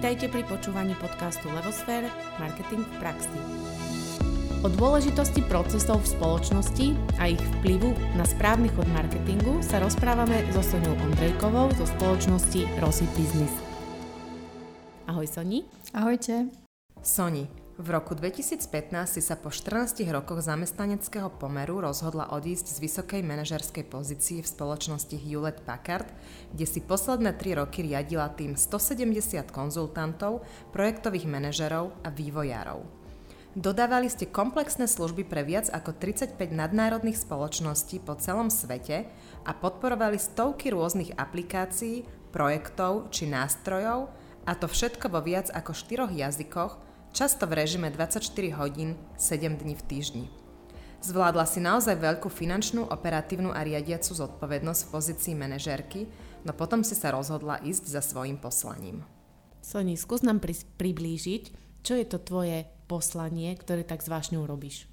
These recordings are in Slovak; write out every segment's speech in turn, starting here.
Vítajte pri počúvaní podcastu Levosfér – Marketing v praxi. O dôležitosti procesov v spoločnosti a ich vplyvu na správny chod marketingu sa rozprávame so Soňou Ondrejkovou zo spoločnosti Rosy Business. Ahoj Soni. Ahojte. Soni, v roku 2015 si sa po 14 rokoch zamestnaneckého pomeru rozhodla odísť z vysokej manažerskej pozície v spoločnosti Hewlett Packard, kde si posledné 3 roky riadila tým 170 konzultantov, projektových manažerov a vývojárov. Dodávali ste komplexné služby pre viac ako 35 nadnárodných spoločností po celom svete a podporovali stovky rôznych aplikácií, projektov či nástrojov, a to všetko vo viac ako 4 jazykoch, často v režime 24 hodín 7 dní v týždni. Zvládla si naozaj veľkú finančnú, operatívnu a riadiacu zodpovednosť v pozícii manažérky, no potom si sa rozhodla ísť za svojim poslaním. Soni, skús nám pri- priblížiť, čo je to tvoje poslanie, ktoré tak zvážne urobíš.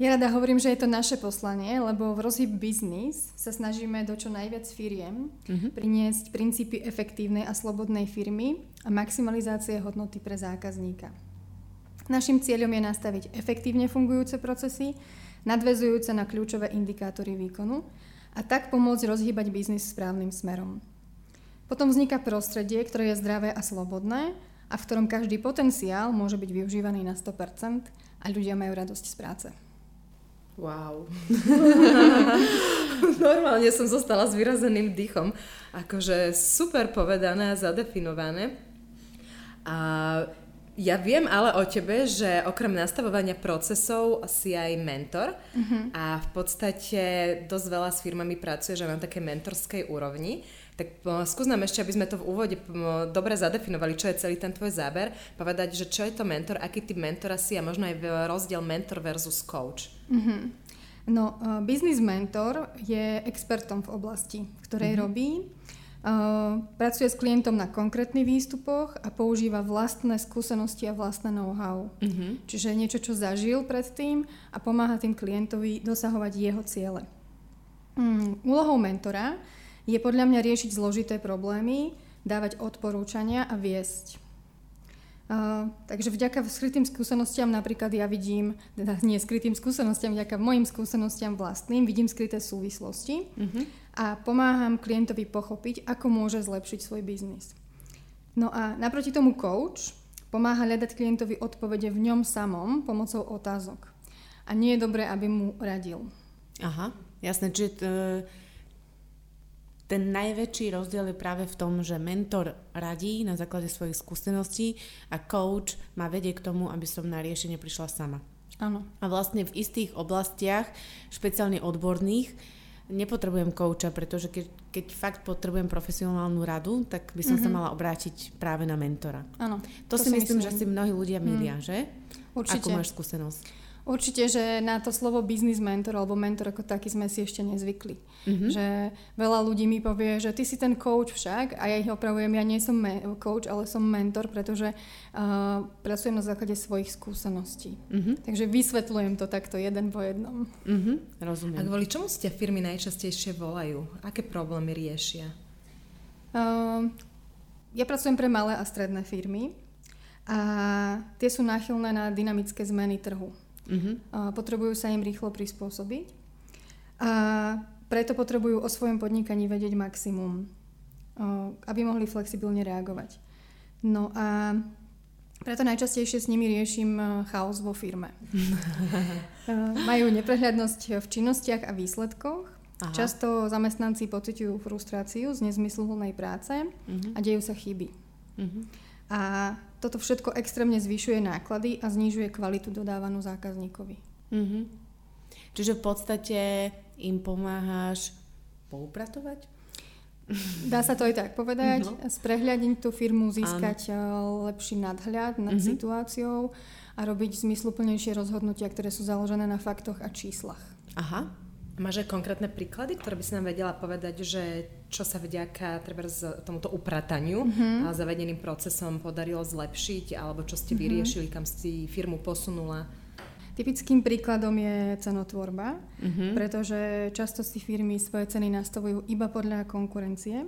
Ja rada hovorím, že je to naše poslanie, lebo v Rozhyb Business sa snažíme do čo najviac firiem uh-huh. priniesť princípy efektívnej a slobodnej firmy a maximalizácie hodnoty pre zákazníka. Našim cieľom je nastaviť efektívne fungujúce procesy, nadvezujúce na kľúčové indikátory výkonu a tak pomôcť rozhýbať biznis správnym smerom. Potom vzniká prostredie, ktoré je zdravé a slobodné a v ktorom každý potenciál môže byť využívaný na 100% a ľudia majú radosť z práce. Wow. Normálne som zostala s vyrazeným dýchom. Akože super povedané a zadefinované. A ja viem ale o tebe, že okrem nastavovania procesov si aj mentor uh-huh. a v podstate dosť veľa s firmami pracuješ aj na takej mentorskej úrovni. Tak skús nám ešte, aby sme to v úvode dobre zadefinovali, čo je celý ten tvoj záber, povedať, že čo je to mentor, aký typ mentora si a možno aj rozdiel mentor versus coach. Uh-huh. No, uh, business mentor je expertom v oblasti, v ktorej uh-huh. robí. Uh, pracuje s klientom na konkrétnych výstupoch a používa vlastné skúsenosti a vlastné know-how. Uh-huh. Čiže niečo, čo zažil predtým a pomáha tým klientovi dosahovať jeho ciele. Um, úlohou mentora je podľa mňa riešiť zložité problémy, dávať odporúčania a viesť. Uh, takže vďaka skrytým skúsenostiam napríklad ja vidím, teda nie skrytým skúsenostiam, vďaka mojim skúsenostiam vlastným, vidím skryté súvislosti uh-huh. a pomáham klientovi pochopiť, ako môže zlepšiť svoj biznis. No a naproti tomu coach pomáha hľadať klientovi odpovede v ňom samom pomocou otázok. A nie je dobré, aby mu radil. Aha, jasné. Čiže t- ten najväčší rozdiel je práve v tom, že mentor radí na základe svojich skúseností a coach ma vedie k tomu, aby som na riešenie prišla sama. Áno. A vlastne v istých oblastiach, špeciálne odborných, nepotrebujem kouča, pretože keď, keď fakt potrebujem profesionálnu radu, tak by som mm-hmm. sa mala obrátiť práve na mentora. Áno. To, to si myslím, myslím, že si mnohí ľudia milia, mm. že? Určite. Ako máš skúsenosť? Určite, že na to slovo business mentor alebo mentor ako taký sme si ešte nezvykli. Mm-hmm. Že veľa ľudí mi povie, že ty si ten coach však a ja ich opravujem, ja nie som me- coach, ale som mentor, pretože uh, pracujem na základe svojich skúseností. Mm-hmm. Takže vysvetľujem to takto jeden po jednom. Mm-hmm. Rozumiem. A kvôli čomu ste firmy najčastejšie volajú? Aké problémy riešia? Uh, ja pracujem pre malé a stredné firmy a tie sú náchylné na dynamické zmeny trhu. Uh-huh. Potrebujú sa im rýchlo prispôsobiť a preto potrebujú o svojom podnikaní vedieť maximum, aby mohli flexibilne reagovať. No a preto najčastejšie s nimi riešim chaos vo firme. Majú neprehľadnosť v činnostiach a výsledkoch. Aha. Často zamestnanci pociťujú frustráciu z nezmysluplnej práce uh-huh. a dejú sa chyby. Uh-huh. A toto všetko extrémne zvyšuje náklady a znižuje kvalitu dodávanú zákazníkovi. Mm-hmm. Čiže v podstate im pomáhaš poupratovať? Dá sa to aj tak povedať. No. Sprehľadiť tú firmu, získať Áno. Eh, lepší nadhľad nad mm-hmm. situáciou a robiť zmysluplnejšie rozhodnutia, ktoré sú založené na faktoch a číslach. Aha. Máš aj konkrétne príklady, ktoré by si nám vedela povedať, že čo sa vďaka treba z tomuto uprataniu mm-hmm. a zavedeným procesom podarilo zlepšiť, alebo čo ste mm-hmm. vyriešili, kam si firmu posunula? Typickým príkladom je cenotvorba, mm-hmm. pretože často si firmy svoje ceny nastavujú iba podľa konkurencie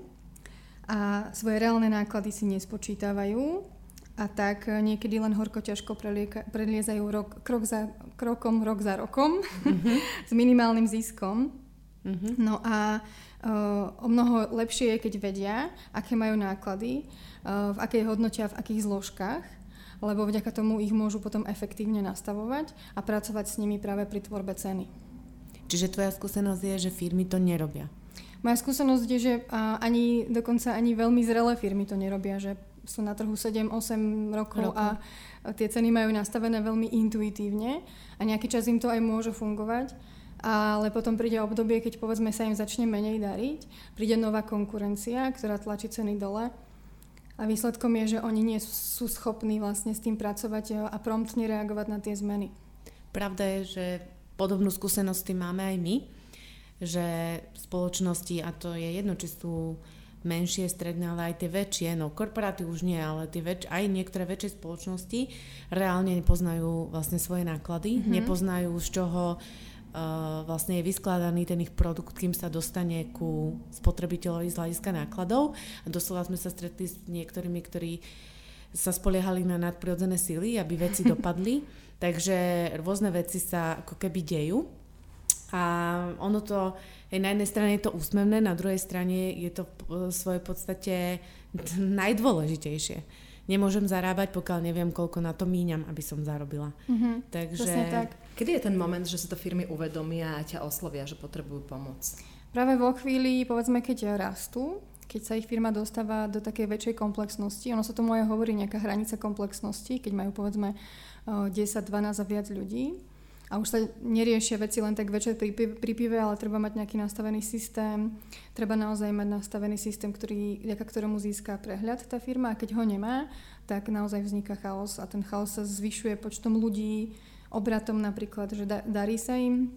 a svoje reálne náklady si nespočítavajú a tak niekedy len horko ťažko predliezajú rok, krok za krokom, rok za rokom mm-hmm. s minimálnym ziskom. Mm-hmm. No a uh, o mnoho lepšie je, keď vedia, aké majú náklady, uh, v akej hodnote a v akých zložkách, lebo vďaka tomu ich môžu potom efektívne nastavovať a pracovať s nimi práve pri tvorbe ceny. Čiže tvoja skúsenosť je, že firmy to nerobia? Moja skúsenosť je, že ani dokonca ani veľmi zrelé firmy to nerobia, že sú na trhu 7-8 rokov Roku. a tie ceny majú nastavené veľmi intuitívne a nejaký čas im to aj môže fungovať. Ale potom príde obdobie, keď povedzme sa im začne menej dariť, príde nová konkurencia, ktorá tlačí ceny dole a výsledkom je, že oni nie sú schopní vlastne s tým pracovať a promptne reagovať na tie zmeny. Pravda je, že podobnú skúsenosť máme aj my, že spoločnosti, a to je jedno, či sú menšie, stredné, ale aj tie väčšie, no korporáty už nie, ale tie väč- aj niektoré väčšie spoločnosti reálne nepoznajú vlastne svoje náklady, mm-hmm. nepoznajú z čoho uh, vlastne je vyskladaný ten ich produkt, kým sa dostane ku spotrebiteľovi z hľadiska nákladov. A doslova sme sa stretli s niektorými, ktorí sa spoliehali na nadprirodzené sily, aby veci dopadli. Takže rôzne veci sa ako keby dejú. A ono to Hej, na jednej strane je to úsmevné, na druhej strane je to v svojej podstate najdôležitejšie. Nemôžem zarábať, pokiaľ neviem, koľko na to míňam, aby som zarobila. Mm-hmm. Takže... tak. Kedy je ten moment, že si to firmy uvedomia a ťa oslovia, že potrebujú pomoc? Práve vo chvíli, povedzme, keď rastú, keď sa ich firma dostáva do takej väčšej komplexnosti, ono sa tomu aj hovorí nejaká hranica komplexnosti, keď majú povedzme 10, 12 a viac ľudí, a už sa neriešia veci len tak večer pri, pri pive, ale treba mať nejaký nastavený systém, treba naozaj mať nastavený systém, ktorý, vďaka ktorému získa prehľad tá firma. A keď ho nemá, tak naozaj vzniká chaos a ten chaos sa zvyšuje počtom ľudí, obratom napríklad, že da, darí sa im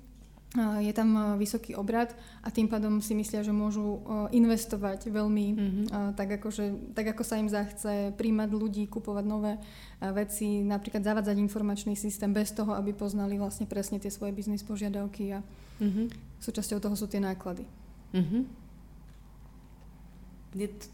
je tam e, vysoký obrad a tým pádom si myslia, že môžu e, investovať veľmi mm-hmm. tak, ako, že, tak ako sa im zachce, príjmať ľudí, kupovať nové veci, napríklad zavádzať informačný systém bez toho, aby poznali vlastne presne tie svoje biznis požiadavky a mm-hmm. súčasťou toho sú tie náklady. Mm-hmm.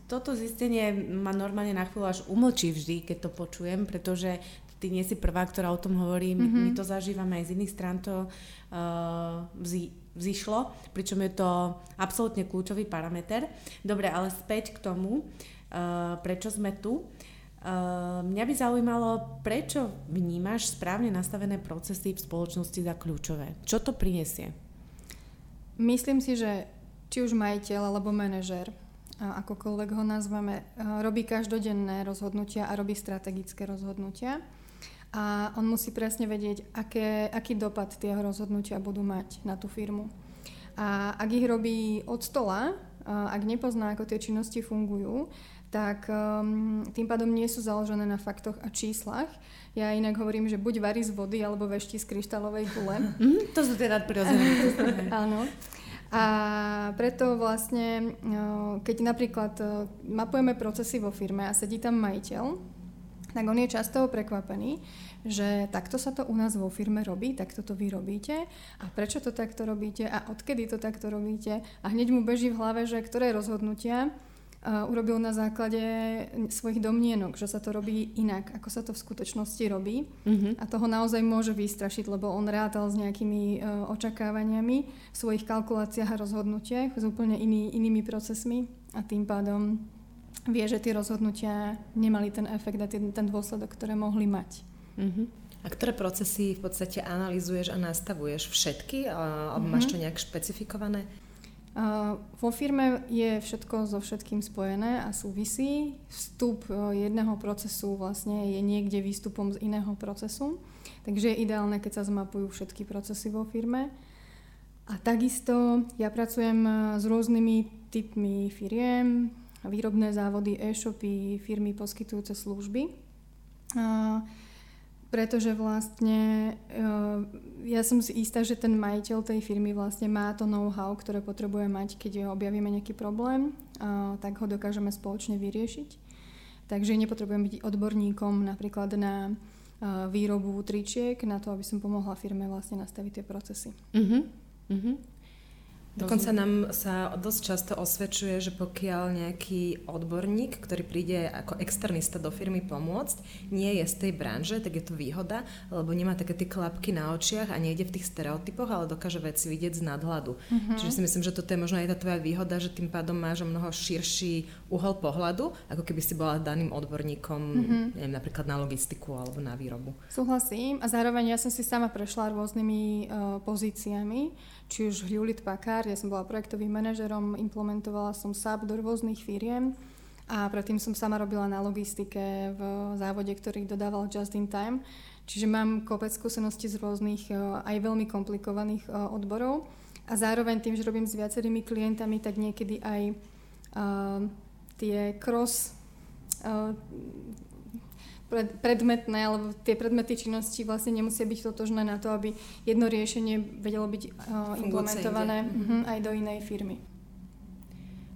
Toto zistenie ma normálne na chvíľu až umlčí vždy, keď to počujem, pretože ty nie si prvá, ktorá o tom hovorí. Mm-hmm. My, my mhm. to zažívame aj z iných strán, to uh, vzí, vzýšlo, pričom je to absolútne kľúčový parameter. Dobre, ale späť k tomu, uh, prečo sme tu. Uh, mňa by zaujímalo, prečo vnímaš správne nastavené procesy v spoločnosti za kľúčové? Čo to prinesie? Myslím si, že či už majiteľ alebo manažer, akokoľvek ho nazveme, robí každodenné rozhodnutia a robí strategické rozhodnutia a on musí presne vedieť, aké, aký dopad tie rozhodnutia budú mať na tú firmu. A ak ich robí od stola, ak nepozná, ako tie činnosti fungujú, tak um, tým pádom nie sú založené na faktoch a číslach. Ja inak hovorím, že buď varí z vody, alebo vešti z kryštálovej kule. Mm, to sú teda prirodzené. Áno. A preto vlastne, keď napríklad mapujeme procesy vo firme a sedí tam majiteľ, tak on je často prekvapený, že takto sa to u nás vo firme robí, takto to vy robíte. A prečo to takto robíte? A odkedy to takto robíte? A hneď mu beží v hlave, že ktoré rozhodnutia uh, urobil na základe svojich domnienok, že sa to robí inak, ako sa to v skutočnosti robí. Mm-hmm. a toho naozaj môže vystrašiť, lebo on rátal s nejakými uh, očakávaniami v svojich kalkuláciách a rozhodnutiach s úplne iný, inými procesmi. A tým pádom vie, že tie rozhodnutia nemali ten efekt a ten, ten dôsledok, ktoré mohli mať. Uh-huh. A ktoré procesy v podstate analizuješ a nastavuješ? Všetky? Alebo uh-huh. máš to nejak špecifikované? Uh, vo firme je všetko so všetkým spojené a súvisí. Vstup uh, jedného procesu vlastne je niekde výstupom z iného procesu. Takže je ideálne, keď sa zmapujú všetky procesy vo firme. A takisto ja pracujem uh, s rôznymi typmi firiem, výrobné závody, e-shopy, firmy poskytujúce služby. Pretože vlastne ja som si istá, že ten majiteľ tej firmy vlastne má to know-how, ktoré potrebuje mať, keď objavíme nejaký problém, tak ho dokážeme spoločne vyriešiť. Takže nepotrebujem byť odborníkom napríklad na výrobu tričiek, na to, aby som pomohla firme vlastne nastaviť tie procesy. Uh-huh. Uh-huh. Dokonca nám sa dosť často osvedčuje, že pokiaľ nejaký odborník, ktorý príde ako externista do firmy pomôcť, nie je z tej branže, tak je to výhoda, lebo nemá také tie klapky na očiach a nejde v tých stereotypoch, ale dokáže veci vidieť z nadhľadu. Uh-huh. Čiže si myslím, že toto je možno aj tá tvoja výhoda, že tým pádom máš mnoho širší uhol pohľadu, ako keby si bola daným odborníkom, uh-huh. neviem, napríklad na logistiku alebo na výrobu. Súhlasím a zároveň ja som si sama prešla rôznymi uh, pozíciami či už Hewlett Packard, ja som bola projektovým manažerom, implementovala som SAP do rôznych firiem a predtým som sama robila na logistike v závode, ktorý dodával Just in Time. Čiže mám kopec skúseností z rôznych e, aj veľmi komplikovaných e, odborov a zároveň tým, že robím s viacerými klientami, tak niekedy aj uh, tie cross uh, predmetné, alebo tie predmety činnosti vlastne nemusia byť totožné na to, aby jedno riešenie vedelo byť uh, implementované uh-huh, aj do inej firmy.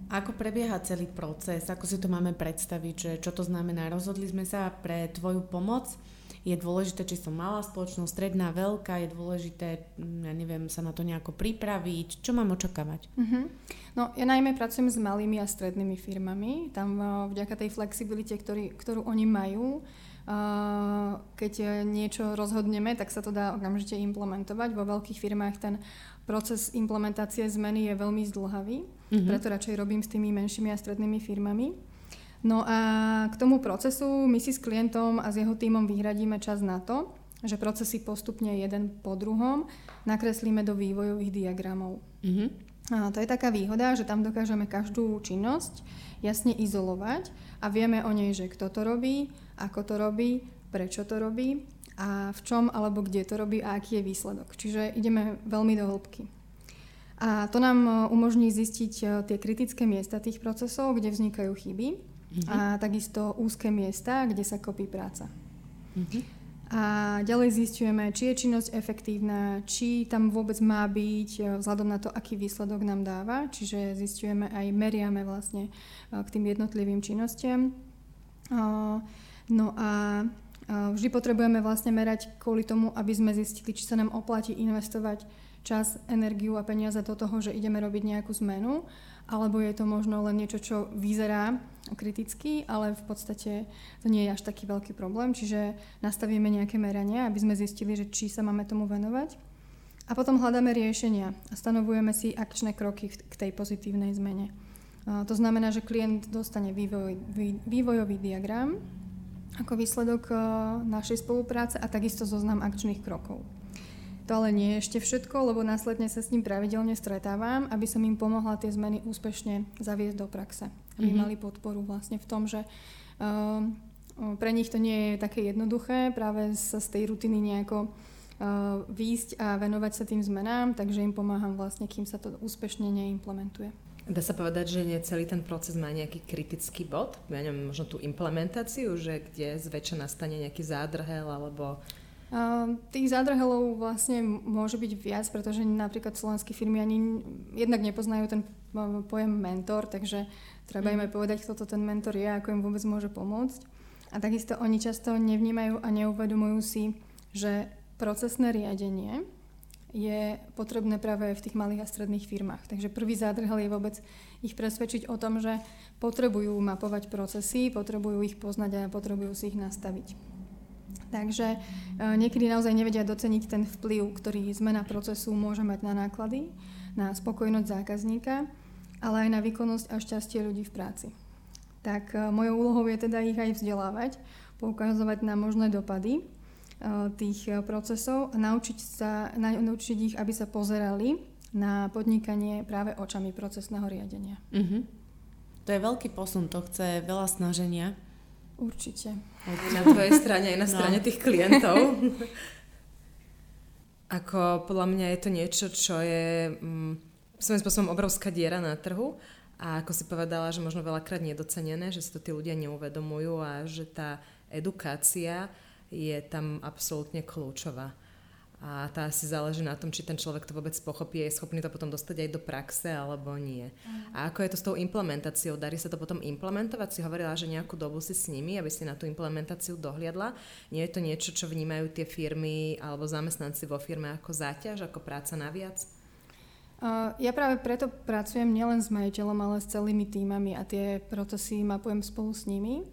Ako prebieha celý proces? Ako si to máme predstaviť? Že čo to znamená? Rozhodli sme sa pre tvoju pomoc. Je dôležité, či som malá spoločnosť, stredná, veľká. Je dôležité, mm, ja neviem, sa na to nejako pripraviť. Čo mám očakávať? Uh-huh. No, ja najmä pracujem s malými a strednými firmami. Tam uh, vďaka tej flexibilite, ktorý, ktorú oni majú, keď niečo rozhodneme, tak sa to dá okamžite implementovať. Vo veľkých firmách ten proces implementácie zmeny je veľmi zdlhavý, mm-hmm. preto radšej robím s tými menšími a strednými firmami. No a k tomu procesu my si s klientom a s jeho týmom vyhradíme čas na to, že procesy postupne jeden po druhom nakreslíme do vývojových diagramov. Mm-hmm. A to je taká výhoda, že tam dokážeme každú činnosť jasne izolovať a vieme o nej, že kto to robí, ako to robí, prečo to robí a v čom alebo kde to robí a aký je výsledok. Čiže ideme veľmi do hĺbky. A to nám e, umožní zistiť e, tie kritické miesta tých procesov, kde vznikajú chyby mm-hmm. a takisto úzke miesta, kde sa kopí práca. Mm-hmm. A ďalej zistujeme, či je činnosť efektívna, či tam vôbec má byť, e, vzhľadom na to, aký výsledok nám dáva. Čiže zistujeme aj meriame vlastne k tým jednotlivým činnostiam. No a vždy potrebujeme vlastne merať kvôli tomu, aby sme zistili, či sa nám oplatí investovať čas, energiu a peniaze do toho, že ideme robiť nejakú zmenu, alebo je to možno len niečo, čo vyzerá kriticky, ale v podstate to nie je až taký veľký problém, čiže nastavíme nejaké merania, aby sme zistili, že či sa máme tomu venovať. A potom hľadáme riešenia a stanovujeme si akčné kroky k tej pozitívnej zmene. To znamená, že klient dostane vývoj, vývojový diagram, ako výsledok eh, našej spolupráce a takisto zoznam akčných krokov. To ale nie je ešte všetko, lebo následne sa s ním pravidelne stretávam, aby som im pomohla tie zmeny úspešne zaviesť do praxe. Aby mm-hmm. mali podporu vlastne v tom, že uh, pre nich to nie je také jednoduché práve sa z tej rutiny nejako uh, výjsť a venovať sa tým zmenám, takže im pomáham vlastne, kým sa to úspešne neimplementuje. Dá sa povedať, že nie celý ten proces má nejaký kritický bod? Ja neviem, možno tú implementáciu, že kde zväčša nastane nejaký zádrhel alebo... Uh, tých zádrhelov vlastne môže byť viac, pretože napríklad slovenské firmy ani jednak nepoznajú ten pojem mentor, takže treba im aj mhm. povedať, kto to ten mentor je, ako im vôbec môže pomôcť. A takisto oni často nevnímajú a neuvedomujú si, že procesné riadenie je potrebné práve v tých malých a stredných firmách. Takže prvý zádrhel je vôbec ich presvedčiť o tom, že potrebujú mapovať procesy, potrebujú ich poznať a potrebujú si ich nastaviť. Takže e, niekedy naozaj nevedia doceniť ten vplyv, ktorý zmena procesu môže mať na náklady, na spokojnosť zákazníka, ale aj na výkonnosť a šťastie ľudí v práci. Tak e, mojou úlohou je teda ich aj vzdelávať, poukazovať na možné dopady Eh, tých procesov a naučiť, sa, naučiť ich, aby sa pozerali na podnikanie práve očami procesného riadenia. Uh-huh. To je veľký posun, to chce veľa snaženia. Určite. Na tvojej strane aj na no. strane tých klientov. Ako podľa mňa je to niečo, čo je mm, svojím spôsobom obrovská diera na trhu a ako si povedala, že možno veľakrát nedocenené, že si to tí ľudia neuvedomujú a že tá edukácia je tam absolútne kľúčová. A tá si záleží na tom, či ten človek to vôbec pochopí, je schopný to potom dostať aj do praxe, alebo nie. A ako je to s tou implementáciou? Darí sa to potom implementovať? Si hovorila, že nejakú dobu si s nimi, aby si na tú implementáciu dohliadla. Nie je to niečo, čo vnímajú tie firmy alebo zamestnanci vo firme ako záťaž, ako práca naviac? Ja práve preto pracujem nielen s majiteľom, ale s celými týmami a tie procesy mapujem spolu s nimi,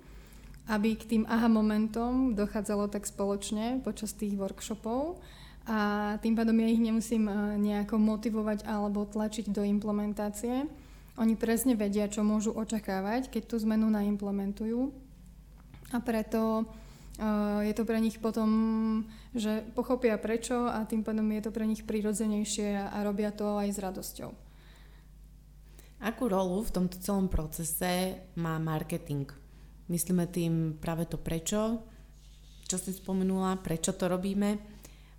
aby k tým aha momentom dochádzalo tak spoločne počas tých workshopov a tým pádom ja ich nemusím nejako motivovať alebo tlačiť do implementácie. Oni presne vedia, čo môžu očakávať, keď tú zmenu naimplementujú a preto je to pre nich potom, že pochopia prečo a tým pádom je to pre nich prirodzenejšie a robia to aj s radosťou. Akú rolu v tomto celom procese má marketing? Myslíme tým práve to prečo, čo si spomenula, prečo to robíme,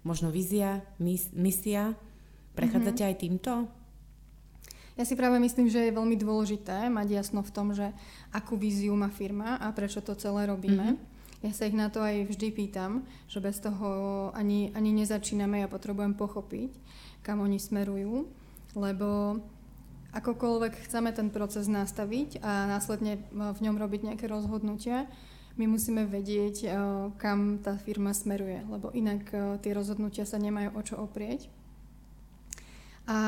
možno vízia, mis, misia. Prechádzate mm-hmm. aj týmto? Ja si práve myslím, že je veľmi dôležité mať jasno v tom, že akú víziu má firma a prečo to celé robíme. Mm-hmm ja sa ich na to aj vždy pýtam, že bez toho ani, ani nezačíname, ja potrebujem pochopiť, kam oni smerujú, lebo akokoľvek chceme ten proces nastaviť a následne v ňom robiť nejaké rozhodnutia, my musíme vedieť, eh, kam tá firma smeruje, lebo inak eh, tie rozhodnutia sa nemajú o čo oprieť. A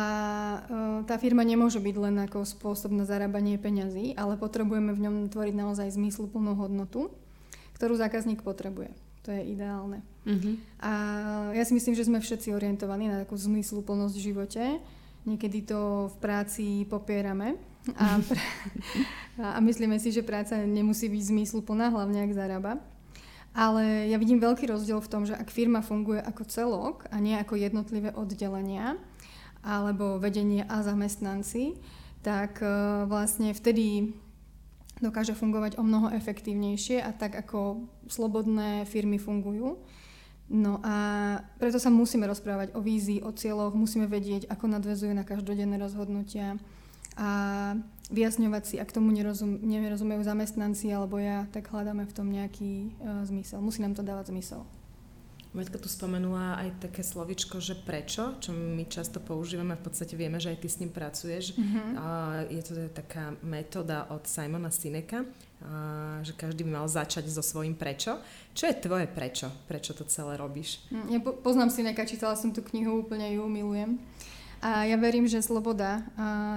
eh, tá firma nemôže byť len ako spôsob na zarábanie peňazí, ale potrebujeme v ňom tvoriť naozaj zmysluplnú hodnotu ktorú zákazník potrebuje. To je ideálne. Uh-huh. A ja si myslím, že sme všetci orientovaní na takú zmysluplnosť v živote. Niekedy to v práci popierame a, pre, a myslíme si, že práca nemusí byť zmysluplná, hlavne ak zarába. Ale ja vidím veľký rozdiel v tom, že ak firma funguje ako celok a nie ako jednotlivé oddelenia alebo vedenie a zamestnanci, tak e, vlastne vtedy dokáže fungovať o mnoho efektívnejšie a tak ako slobodné firmy fungujú. No a preto sa musíme rozprávať o vízii, o cieľoch, musíme vedieť, ako nadvezuje na každodenné rozhodnutia a vyjasňovať si, ak tomu nerozum, nerozumejú zamestnanci alebo ja, tak hľadáme v tom nejaký uh, zmysel. Musí nám to dávať zmysel. Maťka tu spomenula aj také slovičko, že prečo, čo my často používame, v podstate vieme, že aj ty s ním pracuješ. Mm-hmm. A je to taká metóda od Simona Sineka, a, že každý by mal začať so svojím prečo. Čo je tvoje prečo? Prečo to celé robíš? Hm, ja po- poznám Sineka, čítala som tú knihu, úplne ju milujem. A ja verím, že sloboda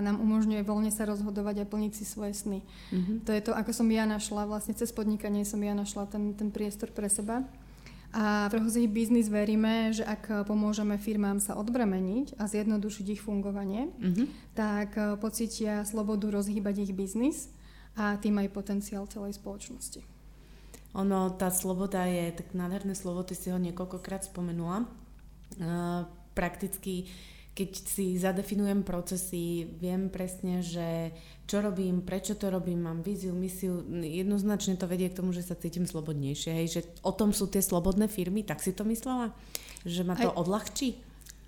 nám umožňuje voľne sa rozhodovať a plniť si svoje sny. Mm-hmm. To je to, ako som ja našla, vlastne cez podnikanie som ja našla ten, ten priestor pre seba. A v Rohozí biznis veríme, že ak pomôžeme firmám sa odbremeniť a zjednodušiť ich fungovanie, mm-hmm. tak eh, pocítia slobodu rozhýbať ich biznis a tým aj potenciál celej spoločnosti. Ono, tá sloboda je tak nádherné slovo, ty si ho niekoľkokrát spomenula. Uh, prakticky keď si zadefinujem procesy, viem presne, že čo robím, prečo to robím, mám víziu, misiu, jednoznačne to vedie k tomu, že sa cítim slobodnejšie. Hej, že o tom sú tie slobodné firmy, tak si to myslela? Že ma to aj, odľahčí?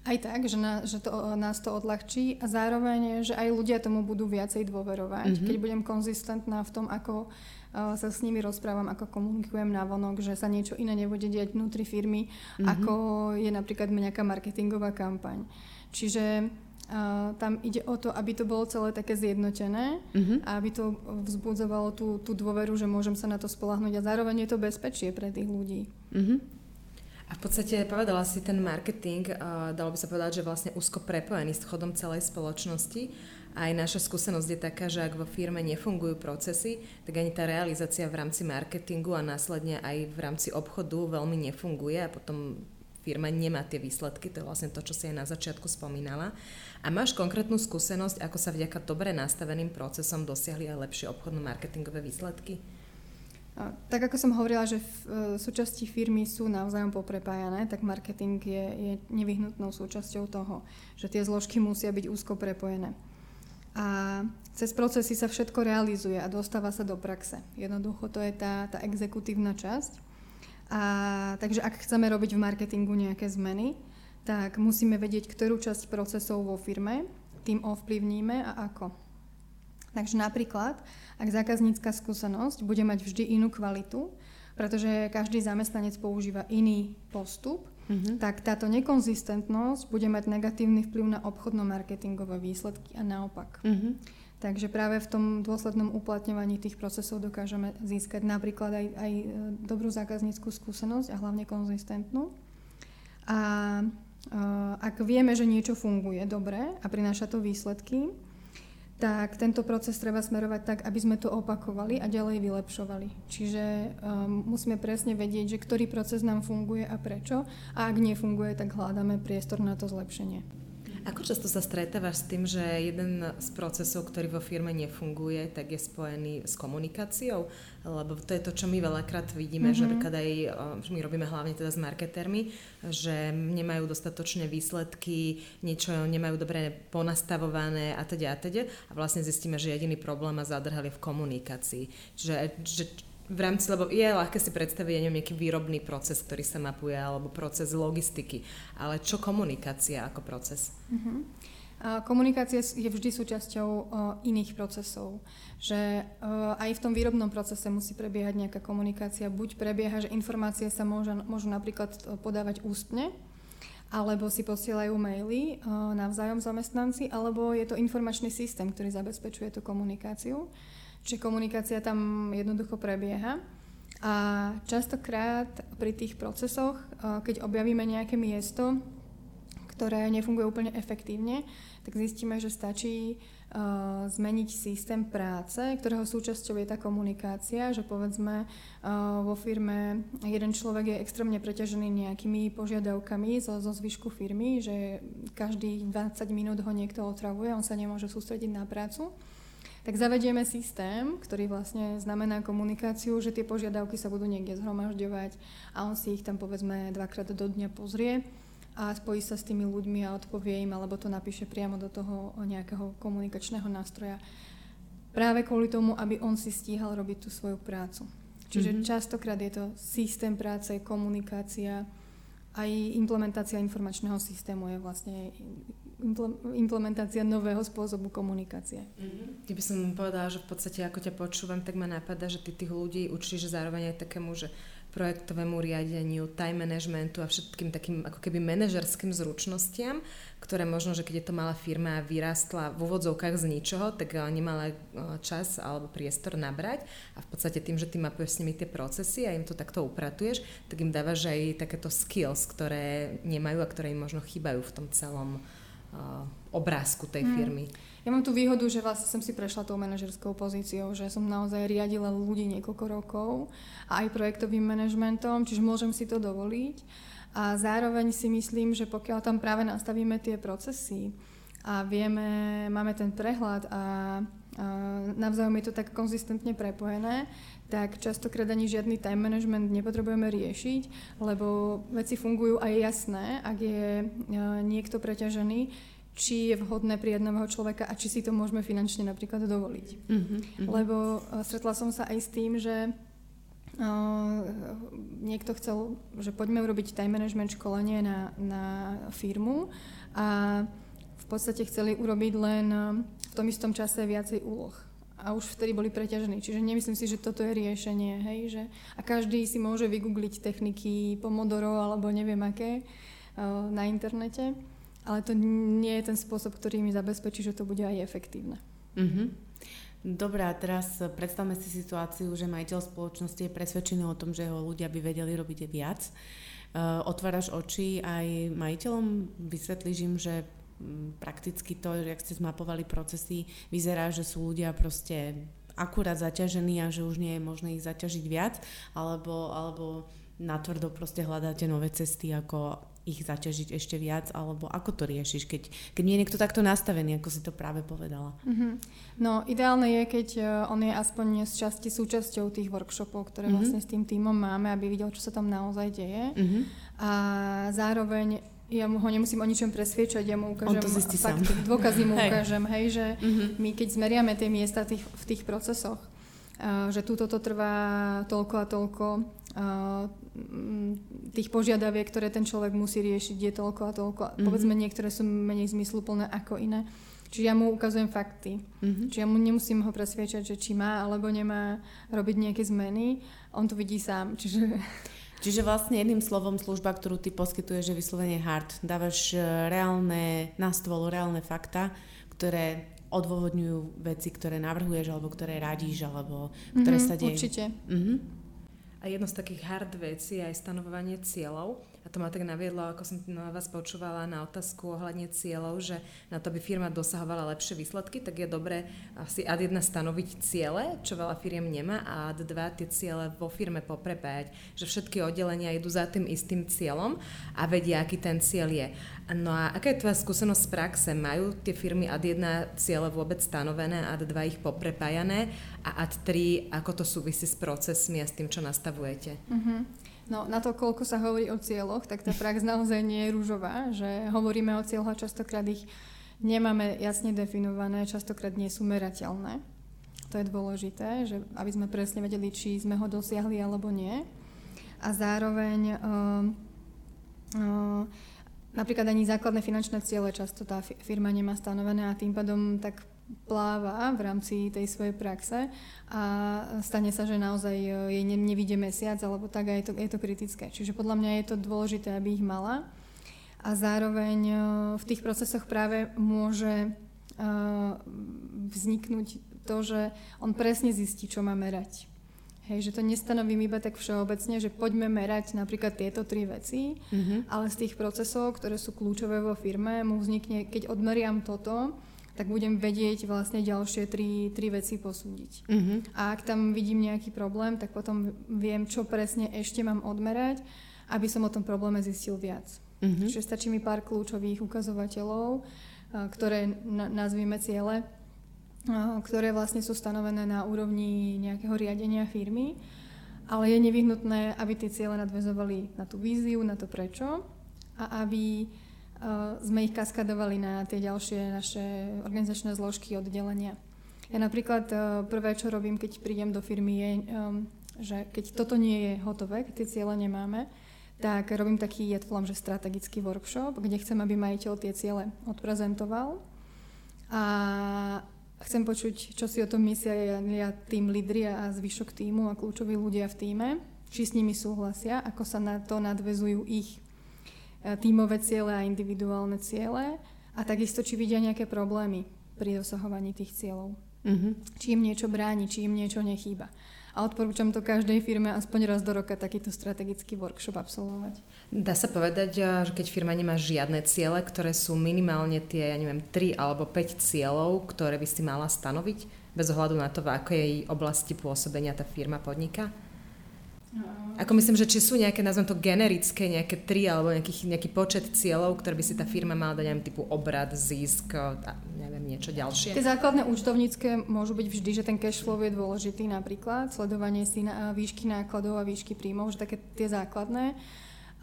Aj tak, že, na, že to, nás to odľahčí a zároveň, že aj ľudia tomu budú viacej dôverovať. Mm-hmm. Keď budem konzistentná v tom, ako uh, sa s nimi rozprávam, ako komunikujem na vonok, že sa niečo iné nebude diať vnútri firmy, mm-hmm. ako je napríklad nejaká marketingová kampaň. Čiže uh, tam ide o to, aby to bolo celé také zjednotené uh-huh. a aby to vzbudzovalo tú, tú dôveru, že môžem sa na to spolahnuť a zároveň je to bezpečie pre tých ľudí. Uh-huh. A v podstate povedala si ten marketing, uh, dalo by sa povedať, že vlastne úzko prepojený s chodom celej spoločnosti. Aj naša skúsenosť je taká, že ak vo firme nefungujú procesy, tak ani tá realizácia v rámci marketingu a následne aj v rámci obchodu veľmi nefunguje a potom firma nemá tie výsledky, to je vlastne to, čo si aj na začiatku spomínala. A máš konkrétnu skúsenosť, ako sa vďaka dobre nastaveným procesom dosiahli aj lepšie obchodno-marketingové výsledky? Tak ako som hovorila, že v, e, súčasti firmy sú navzájom poprepájané, tak marketing je, je nevyhnutnou súčasťou toho, že tie zložky musia byť úzko prepojené. A cez procesy sa všetko realizuje a dostáva sa do praxe. Jednoducho to je tá, tá exekutívna časť. A takže ak chceme robiť v marketingu nejaké zmeny, tak musíme vedieť, ktorú časť procesov vo firme tým ovplyvníme a ako. Takže napríklad, ak zákaznícka skúsenosť bude mať vždy inú kvalitu, pretože každý zamestnanec používa iný postup, mm-hmm. tak táto nekonzistentnosť bude mať negatívny vplyv na obchodno-marketingové výsledky a naopak. Mm-hmm. Takže práve v tom dôslednom uplatňovaní tých procesov dokážeme získať napríklad aj, aj e, dobrú zákazníckú skúsenosť a hlavne konzistentnú. A ak vieme, že niečo funguje dobre a prináša to výsledky, tak tento proces treba smerovať tak, aby sme to opakovali a ďalej vylepšovali. Čiže um, musíme presne vedieť, že ktorý proces nám funguje a prečo a ak nefunguje, tak hľadáme priestor na to zlepšenie. Ako často sa stretávaš s tým, že jeden z procesov, ktorý vo firme nefunguje, tak je spojený s komunikáciou? Lebo to je to, čo my veľakrát vidíme, mm-hmm. že napríklad aj my robíme hlavne teda s marketermi, že nemajú dostatočné výsledky, niečo nemajú dobre ponastavované a teda a teda. A vlastne zistíme, že jediný problém a zadrhali v komunikácii. Čiže že v rámci, lebo je ľahké si predstaviť, neviem, nejaký výrobný proces, ktorý sa mapuje, alebo proces logistiky. Ale čo komunikácia ako proces? Uh-huh. Komunikácia je vždy súčasťou uh, iných procesov. Že uh, aj v tom výrobnom procese musí prebiehať nejaká komunikácia. Buď prebieha, že informácie sa môžu, môžu napríklad uh, podávať ústne, alebo si posielajú maily uh, navzájom zamestnanci, alebo je to informačný systém, ktorý zabezpečuje tú komunikáciu. Čiže komunikácia tam jednoducho prebieha. A častokrát pri tých procesoch, keď objavíme nejaké miesto, ktoré nefunguje úplne efektívne, tak zistíme, že stačí uh, zmeniť systém práce, ktorého súčasťou je tá komunikácia, že povedzme uh, vo firme jeden človek je extrémne preťažený nejakými požiadavkami zo, zo zvyšku firmy, že každých 20 minút ho niekto otravuje, on sa nemôže sústrediť na prácu tak zavedieme systém, ktorý vlastne znamená komunikáciu, že tie požiadavky sa budú niekde zhromažďovať a on si ich tam povedzme dvakrát do dňa pozrie a spojí sa s tými ľuďmi a odpovie im, alebo to napíše priamo do toho nejakého komunikačného nástroja. Práve kvôli tomu, aby on si stíhal robiť tú svoju prácu. Čiže mm-hmm. častokrát je to systém práce, komunikácia, aj implementácia informačného systému je vlastne implementácia nového spôsobu komunikácie. Mm-hmm. Ty by som povedala, že v podstate ako ťa počúvam, tak ma napadá, že ty tých ľudí učíš zároveň aj takému, že projektovému riadeniu, time managementu a všetkým takým ako keby manažerským zručnostiam, ktoré možno, že keď je to malá firma a vyrástla v úvodzovkách z ničoho, tak eh, nemala eh, čas alebo priestor nabrať a v podstate tým, že ty mapuješ s nimi tie procesy a im to takto upratuješ, tak im dávaš aj takéto skills, ktoré nemajú a ktoré im možno chýbajú v tom celom obrázku tej mm. firmy. Ja mám tú výhodu, že vlastne som si prešla tou manažerskou pozíciou, že som naozaj riadila ľudí niekoľko rokov a aj projektovým manažmentom, čiže môžem si to dovoliť. A zároveň si myslím, že pokiaľ tam práve nastavíme tie procesy a vieme, máme ten prehľad a, a navzájom je to tak konzistentne prepojené, tak častokrát ani žiadny time management nepotrebujeme riešiť, lebo veci fungujú a je jasné, ak je niekto preťažený, či je vhodné pri jedného človeka a či si to môžeme finančne napríklad dovoliť. Uh-huh, Lebo uh, stretla som sa aj s tým, že uh, niekto chcel, že poďme urobiť time management školenie na, na firmu a v podstate chceli urobiť len v tom istom čase viacej úloh a už vtedy boli preťažení. Čiže nemyslím si, že toto je riešenie. Hej? Že, a každý si môže vygoogliť techniky Pomodoro alebo neviem aké uh, na internete ale to nie je ten spôsob, ktorý mi zabezpečí, že to bude aj efektívne. Mm-hmm. Dobre, a teraz predstavme si situáciu, že majiteľ spoločnosti je presvedčený o tom, že ho ľudia by vedeli robiť viac. Uh, otváraš oči aj majiteľom, vysvetlíš im, že prakticky to, jak ste zmapovali procesy, vyzerá, že sú ľudia proste akurát zaťažení a že už nie je možné ich zaťažiť viac, alebo, alebo natvrdo proste hľadáte nové cesty, ako ich zaťažiť ešte viac, alebo ako to riešiš, keď, keď nie je niekto takto nastavený, ako si to práve povedala? Mm-hmm. No, ideálne je, keď uh, on je aspoň z časti súčasťou tých workshopov, ktoré mm-hmm. vlastne s tým týmom máme, aby videl, čo sa tam naozaj deje. Mm-hmm. A zároveň ja mu ho nemusím o ničom presviečať, ja mu ukážem fakty, dôkazy mu hej. ukážem, hej, že mm-hmm. my keď zmeriame tie miesta tých, v tých procesoch, že túto to trvá toľko a toľko, tých požiadaviek, ktoré ten človek musí riešiť, je toľko a toľko. Mm-hmm. Povedzme, niektoré sú menej zmysluplné ako iné. Čiže ja mu ukazujem fakty. Mm-hmm. Čiže ja mu nemusím ho presviečať, že či má alebo nemá robiť nejaké zmeny. On to vidí sám. Čiže... Čiže vlastne jedným slovom služba, ktorú ty poskytuješ, je vyslovene hard. Dávaš e, reálne, na stôl reálne fakta, ktoré odôvodňujú veci, ktoré navrhuješ, alebo ktoré radíš, alebo ktoré mm-hmm, sa dejú. Určite. Mm-hmm. A jedno z takých hard vecí je aj stanovovanie cieľov. A to ma tak naviedlo, ako som na vás počúvala na otázku ohľadne cieľov, že na to, aby firma dosahovala lepšie výsledky, tak je dobré asi ad 1 stanoviť ciele, čo veľa firiem nemá, a ad 2 tie ciele vo firme poprepájať. Že všetky oddelenia idú za tým istým cieľom a vedia, aký ten cieľ je. No a aká je tvoja skúsenosť z praxe? Majú tie firmy ad 1 ciele vôbec stanovené, ad 2 ich poprepájané a ad 3 ako to súvisí s procesmi a s tým, čo nastavujete? Uh-huh. No, na to, koľko sa hovorí o cieľoch, tak tá prax naozaj nie je rúžová, že hovoríme o cieľoch a častokrát ich nemáme jasne definované, častokrát nie sú merateľné. To je dôležité, že aby sme presne vedeli, či sme ho dosiahli alebo nie. A zároveň uh, uh, napríklad ani základné finančné ciele často tá firma nemá stanovené a tým pádom tak pláva v rámci tej svojej praxe a stane sa, že naozaj e, jej nevidie mesiac alebo tak a je to, je to kritické. Čiže podľa mňa je to dôležité, aby ich mala a zároveň e, v tých procesoch práve môže e, vzniknúť to, že on presne zistí, čo má merať. Hej, že to nestanovím iba tak všeobecne, že poďme merať napríklad tieto tri veci, mm-hmm. ale z tých procesov, ktoré sú kľúčové vo firme, mu vznikne, keď odmeriam toto, tak budem vedieť vlastne ďalšie tri, tri veci posúdiť. Uh-huh. A ak tam vidím nejaký problém, tak potom viem, čo presne ešte mám odmerať, aby som o tom probléme zistil viac. Uh-huh. Čiže stačí mi pár kľúčových ukazovateľov, ktoré nazvime ciele, ktoré vlastne sú stanovené na úrovni nejakého riadenia firmy, ale je nevyhnutné, aby tie ciele nadvezovali na tú víziu, na to prečo a aby sme ich kaskadovali na tie ďalšie naše organizačné zložky oddelenia. Ja napríklad eh, prvé, čo robím, keď prídem do firmy, je, že keď toto nie je hotové, keď tie ciele nemáme, tak robím taký, ja to že strategický workshop, kde chcem, aby majiteľ tie ciele odprezentoval. A chcem počuť, čo si o tom myslia ja, tým lídri a zvyšok týmu a kľúčoví ľudia v týme, či s nimi súhlasia, ako sa na to nadvezujú ich E, tímové ciele a individuálne ciele a takisto, či vidia nejaké problémy pri dosahovaní tých cieľov. Uh-huh. Či im niečo bráni, či im niečo nechýba. A odporúčam to každej firme aspoň raz do roka takýto strategický workshop absolvovať. Dá sa povedať, e, že keď firma nemá žiadne ciele, ktoré sú minimálne tie, ja neviem, 3 alebo 5 cieľov, ktoré by si mala stanoviť, bez ohľadu na to, v akej oblasti pôsobenia tá firma podniká? Ako myslím, že či sú nejaké, nazvem to generické, nejaké tri alebo nejaký, nejaký počet cieľov, ktoré by si tá firma mala dať, neviem, typu obrad, zisk, a neviem, niečo ďalšie. Tie základné účtovnícke môžu byť vždy, že ten cash flow je dôležitý napríklad, sledovanie si na, výšky nákladov a výšky príjmov, že také tie základné,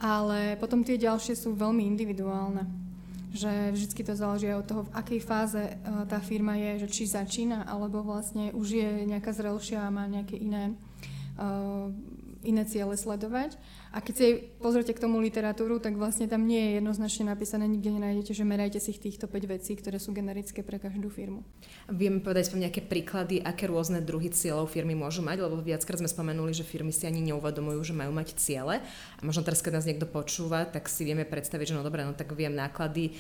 ale potom tie ďalšie sú veľmi individuálne že vždy to záleží od toho, v akej fáze e, tá firma je, že či začína, alebo vlastne už je nejaká zrelšia a má nejaké iné uh, iné ciele sledovať. A keď si pozrite k tomu literatúru, tak vlastne tam nie je jednoznačne napísané, nikde nenájdete, že merajte si týchto 5 vecí, ktoré sú generické pre každú firmu. Vieme povedať vám nejaké príklady, aké rôzne druhy cieľov firmy môžu mať, lebo viackrát sme spomenuli, že firmy si ani neuvedomujú, že majú mať ciele. A možno teraz, keď nás niekto počúva, tak si vieme predstaviť, že no dobre, no tak viem náklady,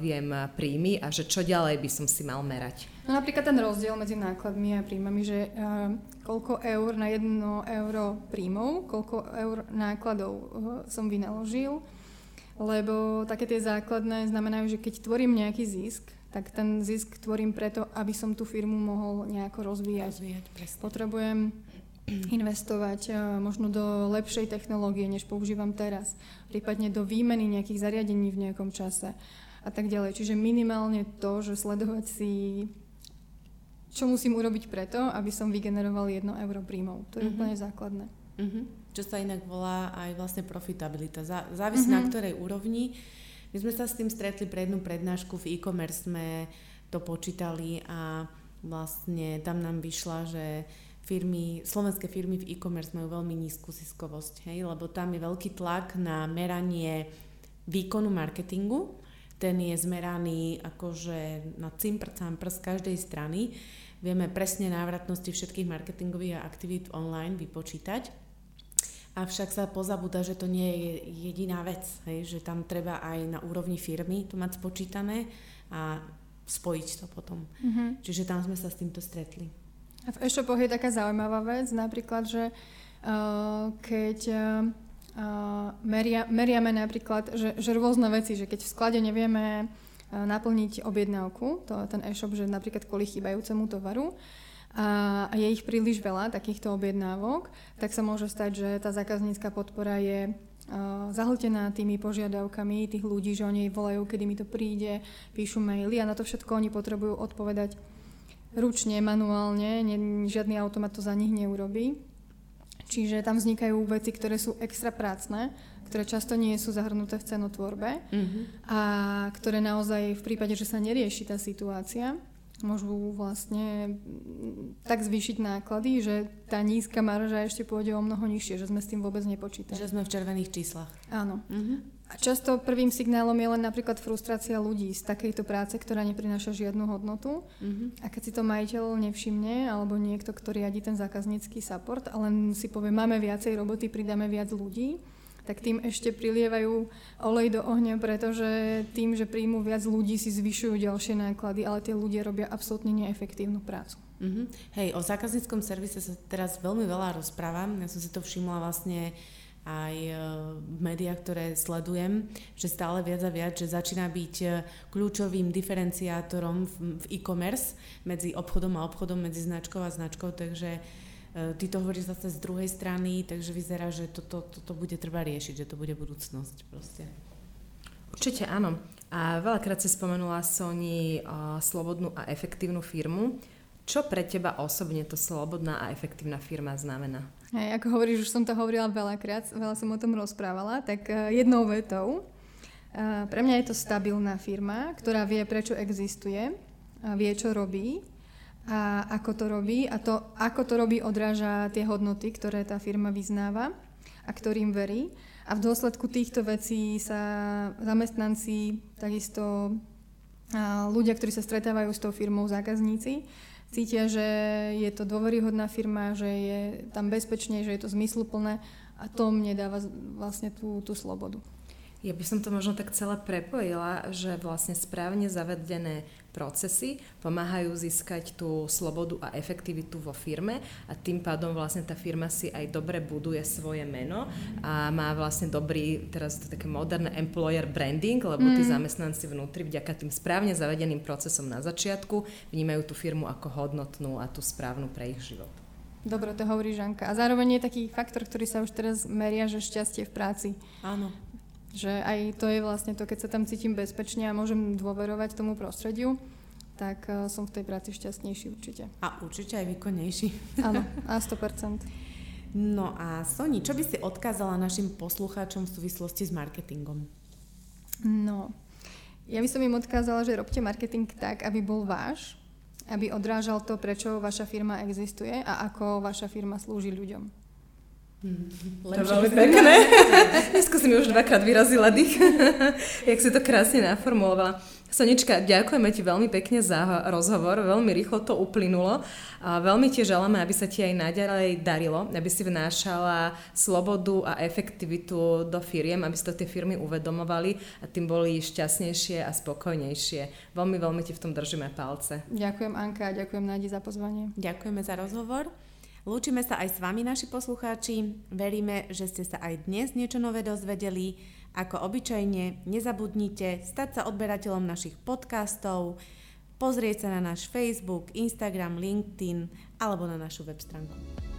viem príjmy a že čo ďalej by som si mal merať. No napríklad ten rozdiel medzi nákladmi a príjmami, že uh, koľko eur na jedno euro príjmov, koľko eur nákladov uh, som vynaložil, lebo také tie základné znamenajú, že keď tvorím nejaký zisk, tak ten zisk tvorím preto, aby som tú firmu mohol nejako rozvíjať. rozvíjať Potrebujem investovať uh, možno do lepšej technológie, než používam teraz, prípadne do výmeny nejakých zariadení v nejakom čase a tak ďalej. Čiže minimálne to, že sledovať si čo musím urobiť preto, aby som vygeneroval 1 euro príjmov. To je uh-huh. úplne základné. Uh-huh. Čo sa inak volá aj vlastne profitabilita. Zá, závisí uh-huh. na ktorej úrovni. My sme sa s tým stretli pre jednu prednášku v e-commerce, sme to počítali a vlastne tam nám vyšla, že firmy, slovenské firmy v e-commerce majú veľmi nízku ziskovosť, hej, lebo tam je veľký tlak na meranie výkonu marketingu ten je zmeraný akože na cimpr, campr z každej strany. Vieme presne návratnosti všetkých marketingových aktivít online vypočítať. Avšak sa pozabúda, že to nie je jediná vec, hej, že tam treba aj na úrovni firmy to mať spočítané a spojiť to potom. Mm-hmm. Čiže tam sme sa s týmto stretli. A v e-shopoch je taká zaujímavá vec, napríklad, že uh, keď uh, uh, meria, meriame napríklad, že, že rôzne veci, že keď v sklade nevieme uh, naplniť objednávku, to ten e-shop, že napríklad kvôli chýbajúcemu tovaru, a, je ich príliš veľa, takýchto objednávok, tak sa môže stať, že tá zákaznícka podpora je uh, zahltená tými požiadavkami tých ľudí, že oni volajú, kedy mi to príde, píšu maily a na to všetko oni potrebujú odpovedať ručne, manuálne, ne, žiadny automat to za nich neurobí. Čiže tam vznikajú veci, ktoré sú extra prácne, ktoré často nie sú zahrnuté v cenotvorbe mm-hmm. a ktoré naozaj v prípade, že sa nerieši tá situácia, môžu vlastne mm, tak zvýšiť náklady, že tá nízka marža ešte pôjde o mnoho nižšie, že sme s tým vôbec nepočítali. Že sme v červených číslach. Áno. Uh-huh. A často prvým signálom je len napríklad frustrácia ľudí z takejto práce, ktorá neprináša žiadnu hodnotu. Uh-huh. A keď si to majiteľ nevšimne, alebo niekto, kto riadi ten zákaznícky support, a len si povie, máme viacej roboty, pridáme viac ľudí, tak tým ešte prilievajú olej do ohňa, pretože tým, že príjmu viac ľudí, si zvyšujú ďalšie náklady, ale tie ľudia robia absolútne neefektívnu prácu. Mm-hmm. Hej, o zákazníckom servise sa teraz veľmi veľa rozprávam. Ja som si to všimla vlastne aj e, v médiách, ktoré sledujem, že stále viac a viac, že začína byť e, kľúčovým diferenciátorom v e-commerce medzi obchodom a obchodom, medzi značkou a značkou, takže E, ty to hovoríš zase z druhej strany, takže vyzerá, že toto, toto bude treba riešiť, že to bude budúcnosť proste. Určite áno. A veľakrát si spomenula Sony uh, slobodnú a efektívnu firmu. Čo pre teba osobne to slobodná a efektívna firma znamená? Hej, ako hovoríš, už som to hovorila veľakrát, veľa som o tom rozprávala, tak uh, jednou vetou. Uh, pre mňa je to stabilná firma, ktorá vie, prečo existuje, vie, čo robí a ako to robí a to, ako to robí, odráža tie hodnoty, ktoré tá firma vyznáva a ktorým verí. A v dôsledku týchto vecí sa zamestnanci, takisto ľudia, ktorí sa stretávajú s tou firmou, zákazníci, cítia, že je to dôveryhodná firma, že je tam bezpečne, že je to zmysluplné a to mne dáva vlastne tú, tú slobodu. Ja by som to možno tak celé prepojila, že vlastne správne zavedené procesy pomáhajú získať tú slobodu a efektivitu vo firme a tým pádom vlastne tá firma si aj dobre buduje svoje meno a má vlastne dobrý, teraz to také moderné employer branding, lebo tí mm. zamestnanci vnútri vďaka tým správne zavedeným procesom na začiatku vnímajú tú firmu ako hodnotnú a tú správnu pre ich život. Dobre, to hovorí Žanka. A zároveň je taký faktor, ktorý sa už teraz meria, že šťastie v práci. Áno. Že aj to je vlastne to, keď sa tam cítim bezpečne a môžem dôverovať tomu prostrediu, tak uh, som v tej práci šťastnejší určite. A určite aj výkonnejší. Áno, a 100%. No a Soni, čo by si odkázala našim poslucháčom v súvislosti s marketingom? No, ja by som im odkázala, že robte marketing tak, aby bol váš, aby odrážal to, prečo vaša firma existuje a ako vaša firma slúži ľuďom. Mm, to je veľmi pekné. Dneska si mi už dvakrát vyrazila dých, jak si to krásne naformulovala. Sonička, ďakujeme ti veľmi pekne za rozhovor, veľmi rýchlo to uplynulo a veľmi ti želáme, aby sa ti aj naďalej darilo, aby si vnášala slobodu a efektivitu do firiem, aby si to tie firmy uvedomovali a tým boli šťastnejšie a spokojnejšie. Veľmi, veľmi ti v tom držíme palce. Ďakujem Anka a ďakujem Nadi za pozvanie. Ďakujeme za rozhovor. Lúčime sa aj s vami, naši poslucháči. Veríme, že ste sa aj dnes niečo nové dozvedeli. Ako obyčajne, nezabudnite stať sa odberateľom našich podcastov, pozrieť sa na náš Facebook, Instagram, LinkedIn alebo na našu web stránku.